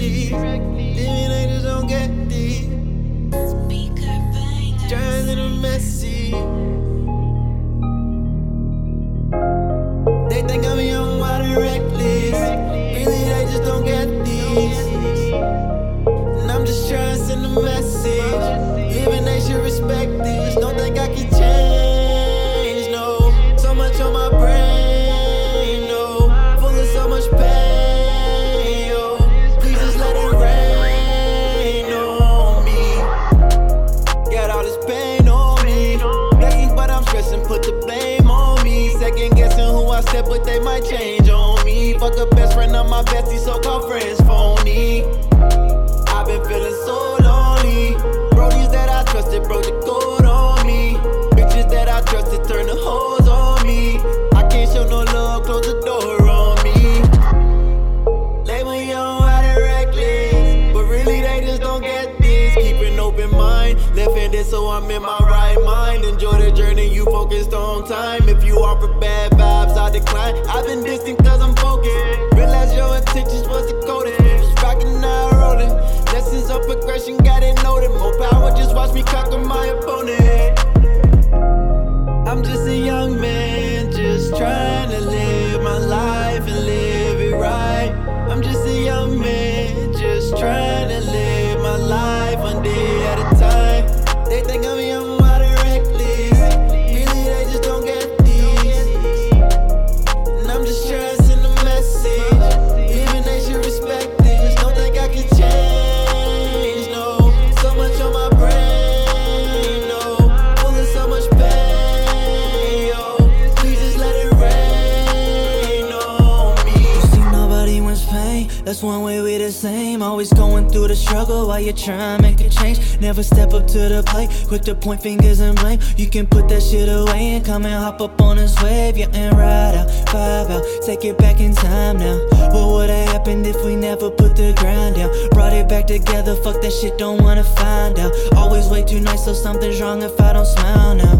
directly. Living angels don't get these. Trying to the messy. Change on me. Fuck a best friend of my bestie, so called friends phony. I've been feeling so lonely. Brodies that I trusted broke the code on me. Bitches that I trusted turn the hoes on me. I can't show no love, close the door on me. Label out and reckless. But really, they just don't get this. Keep an open mind. Left handed, so I'm in my right mind. Enjoy the journey, you focused on time. If you offer bad vibes, I decline. I've been distant cause I'm focused. Realize your intentions was. We was rocking, now rolling. Lessons of progression, got it noted. More power, just watch me conquer my opponent. I'm just a young man, just trying to live my life and live it right. I'm just a young man, just trying That's one way we the same. Always going through the struggle while you're trying to make a change. Never step up to the plate. Quick to point fingers and blame. You can put that shit away and come and hop up on this wave. Yeah, and ride out, vibe out. Take it back in time now. What would have happened if we never put the ground down? Brought it back together. Fuck that shit, don't wanna find out. Always way too nice, so something's wrong if I don't smile now.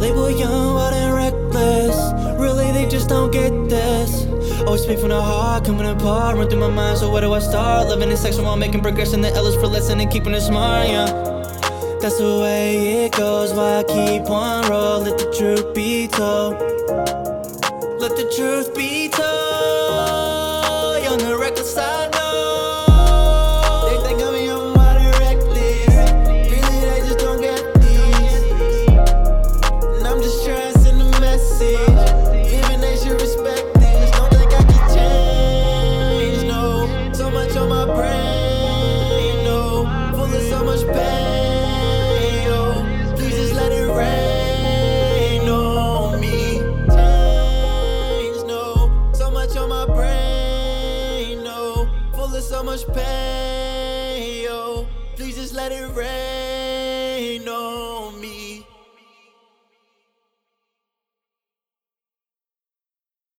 Label young, wild and reckless. Really, they just don't get this. Always speak from the heart, coming apart, run through my mind. So where do I start? Living in section while making progression. The L is for lesson and keeping it smart, yeah. That's the way it goes. Why I keep one roll? Let the truth be told. Let the truth be so much pain, yo. Please just let it rain.